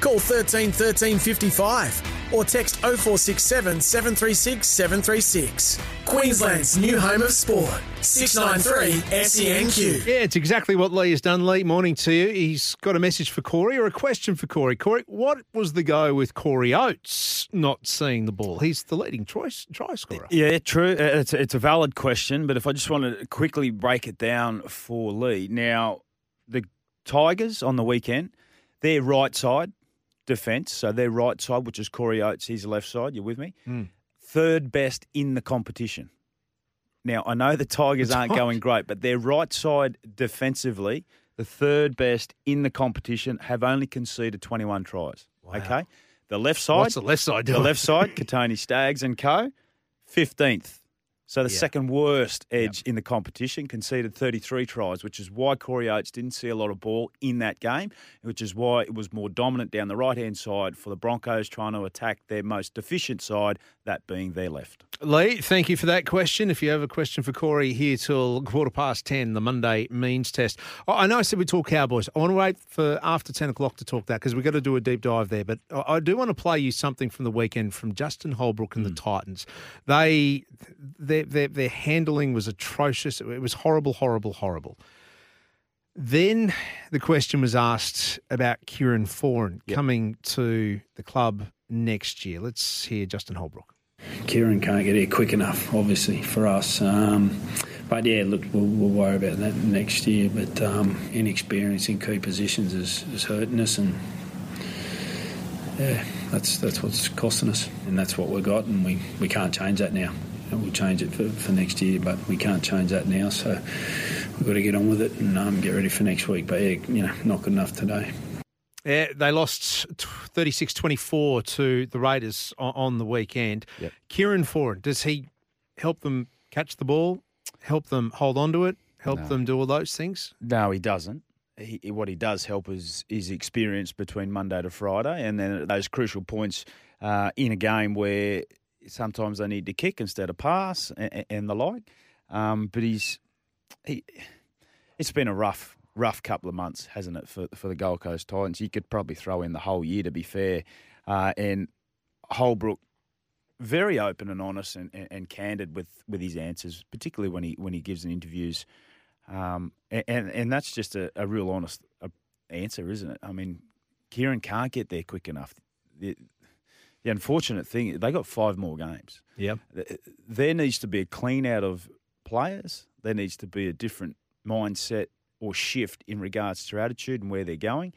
Call 13 13 55 or text 0467 736 736. Queensland's new home of sport. 693 SENQ. Yeah, it's exactly what Lee has done. Lee, morning to you. He's got a message for Corey or a question for Corey. Corey, what was the go with Corey Oates not seeing the ball? He's the leading try, try scorer. Yeah, true. Uh, It's a, it's a valid question, but if I just want to quickly break it down for Lee. Now, the Tigers on the weekend, their right side defence, so their right side, which is Corey Oates, he's the left side, you with me? Hmm. Third best in the competition. Now, I know the Tigers aren't going great, but their right side defensively, the third best in the competition, have only conceded 21 tries. Okay? The left side. What's the left side The left side, Kotoni Staggs and co. 15th. So the Yeah. second worst edge in the competition conceded 33 tries, which is why Corey Oates didn't see a lot of ball in that game, which is why it was more dominant down the right hand side for the Broncos trying to attack their most deficient side, that being their left. Lee, thank you for that question. If you have a question for Corey here till quarter past 10, the Monday means test. I know I said we talk Cowboys. I want to wait for after 10 o'clock to talk that because we've got to do a deep dive there. But I do want to play you something from the weekend from Justin Holbrook and the hmm. Titans. They, They, their, their, their handling was atrocious. It was horrible, horrible, horrible. Then the question was asked about Kieran Foran coming to the club next year. Let's hear Justin Holbrook. Kieran can't get here quick enough, obviously, for us. Um, but yeah, look, we'll, we'll worry about that next year. But um, inexperience in key positions is, is hurting us, and yeah, that's that's what's costing us, and that's what we've got, and we, we can't change that now. And we'll change it for, for next year, but we can't change that now. So we've got to get on with it and um, get ready for next week. But yeah, you know, not good enough today. Yeah, they lost 36 24 to the Raiders on, on the weekend. Yep. Kieran Foran, does he help them catch the ball, help them hold on to it, help No. them do all those things? No, he doesn't. He, what he does help is his experience between Monday to Friday, and then those crucial points uh, in a game where sometimes they need to kick instead of pass and, and the like. Um, but he's he. It's been a rough, rough couple of months, hasn't it, for for the Gold Coast Titans? You could probably throw in the whole year, to be fair. Uh, and Holbrook, very open and honest and, and, and candid with, with his answers, particularly when he when he gives in interviews. Um, and, and that's just a, a real honest uh, answer, isn't it? I mean, Kieran can't get there quick enough. The, unfortunate thing, they got five more games. Yep. Th- There needs to be a clean out of players. There needs to be a different mindset or shift in regards to attitude and where they're going.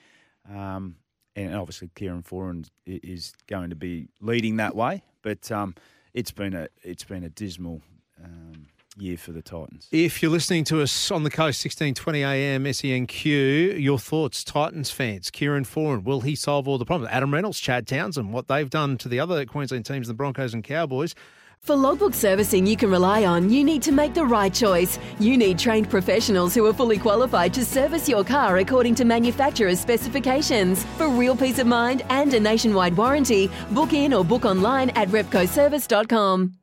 Um, and obviously, Kieran Foran is going to be leading that way. But um, it's been a it's been a dismal um, year for the Titans. If you're listening to us on the coast, 1620 AM, SENQ, your thoughts, Titans fans, Kieran Foran, will he solve all the problems? Adam Reynolds, Chad Townsend, what they've done to the other Queensland teams, the Broncos and Cowboys. For logbook servicing you can rely on, you need to make the right choice. You need trained professionals who are fully qualified to service your car according to manufacturer's specifications. For real peace of mind and a nationwide warranty, book in or book online at repcoservice.com.